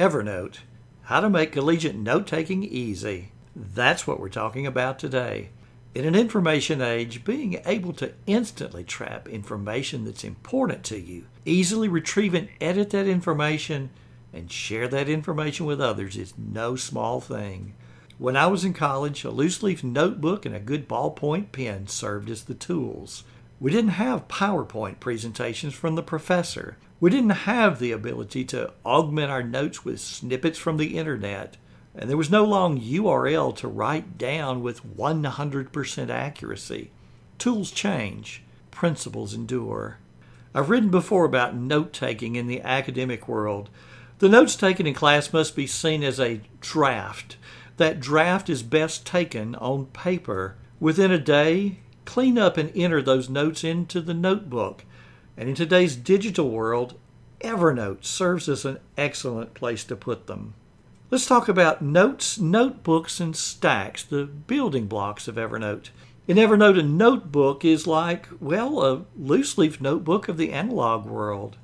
Evernote How to Make Collegiate Note Taking Easy. That's what we're talking about today. In an information age, being able to instantly trap information that's important to you, easily retrieve and edit that information, and share that information with others is no small thing. When I was in college, a loose leaf notebook and a good ballpoint pen served as the tools. We didn't have PowerPoint presentations from the professor. We didn't have the ability to augment our notes with snippets from the internet. And there was no long URL to write down with 100% accuracy. Tools change, principles endure. I've written before about note taking in the academic world. The notes taken in class must be seen as a draft that draft is best taken on paper. Within a day, clean up and enter those notes into the notebook. And in today's digital world, Evernote serves as an excellent place to put them. Let's talk about notes, notebooks, and stacks, the building blocks of Evernote. In Evernote, a notebook is like, well, a loose leaf notebook of the analog world.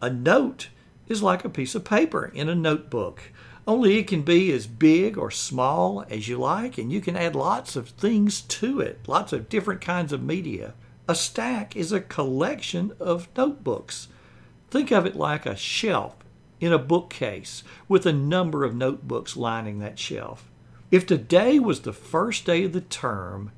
A note is like a piece of paper in a notebook. Only it can be as big or small as you like, and you can add lots of things to it, lots of different kinds of media. A stack is a collection of notebooks. Think of it like a shelf in a bookcase with a number of notebooks lining that shelf. If today was the first day of the term,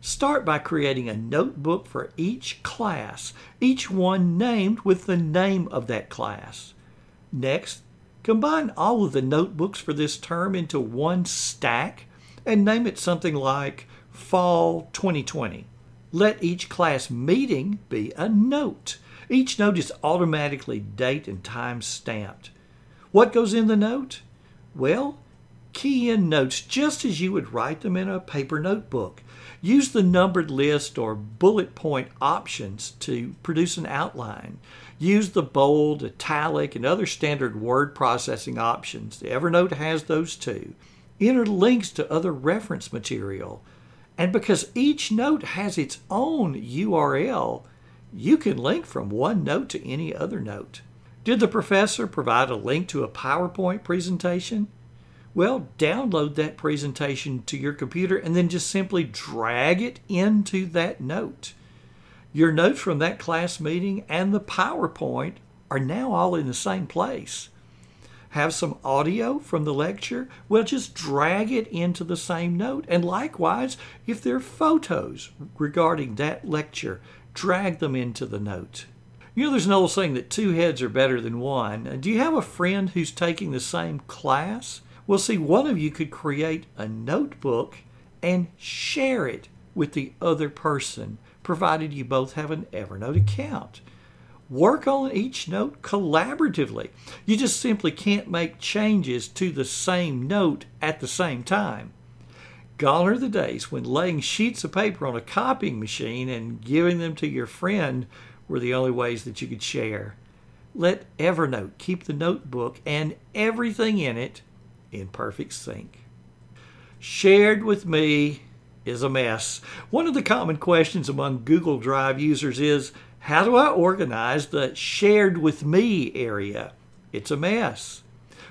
start by creating a notebook for each class, each one named with the name of that class. Next, Combine all of the notebooks for this term into one stack and name it something like Fall 2020. Let each class meeting be a note. Each note is automatically date and time stamped. What goes in the note? Well, key in notes just as you would write them in a paper notebook. Use the numbered list or bullet point options to produce an outline. Use the bold, italic, and other standard word processing options. Evernote has those too. Enter links to other reference material. And because each note has its own URL, you can link from one note to any other note. Did the professor provide a link to a PowerPoint presentation? Well, download that presentation to your computer and then just simply drag it into that note. Your notes from that class meeting and the PowerPoint are now all in the same place. Have some audio from the lecture? Well, just drag it into the same note. And likewise, if there are photos regarding that lecture, drag them into the note. You know, there's an old saying that two heads are better than one. Do you have a friend who's taking the same class? Well, see, one of you could create a notebook and share it with the other person provided you both have an Evernote account. Work on each note collaboratively. You just simply can't make changes to the same note at the same time. Gone are the days when laying sheets of paper on a copying machine and giving them to your friend were the only ways that you could share. Let Evernote keep the notebook and everything in it in perfect sync. Shared with me is a mess. One of the common questions among Google Drive users is how do I organize the shared with me area? It's a mess.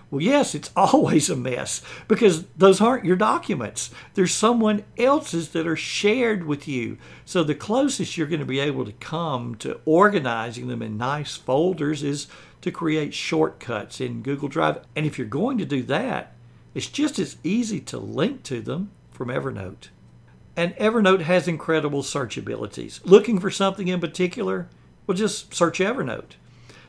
Well, yes, it's always a mess because those aren't your documents. There's someone else's that are shared with you. So the closest you're going to be able to come to organizing them in nice folders is to create shortcuts in Google Drive. And if you're going to do that, it's just as easy to link to them from Evernote. And Evernote has incredible search abilities. Looking for something in particular? Well, just search Evernote.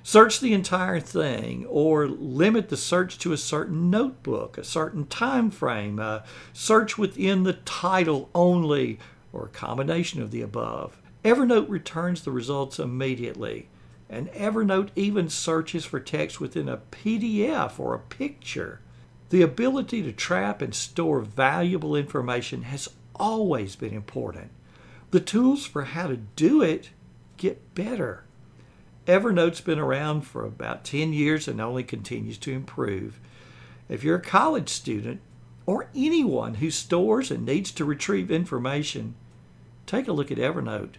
Search the entire thing or limit the search to a certain notebook, a certain time frame, uh, search within the title only, or a combination of the above. Evernote returns the results immediately. And Evernote even searches for text within a PDF or a picture. The ability to trap and store valuable information has always been important. The tools for how to do it get better. Evernote's been around for about 10 years and only continues to improve. If you're a college student or anyone who stores and needs to retrieve information, take a look at Evernote.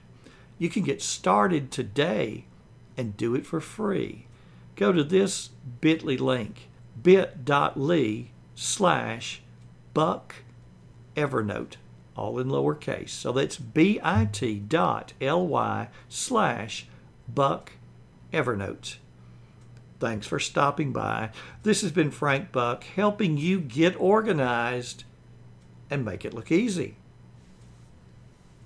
You can get started today and do it for free. Go to this bit.ly link bit.ly slash buck evernote, all in lowercase. So that's bit.ly slash buck evernote. Thanks for stopping by. This has been Frank Buck helping you get organized and make it look easy.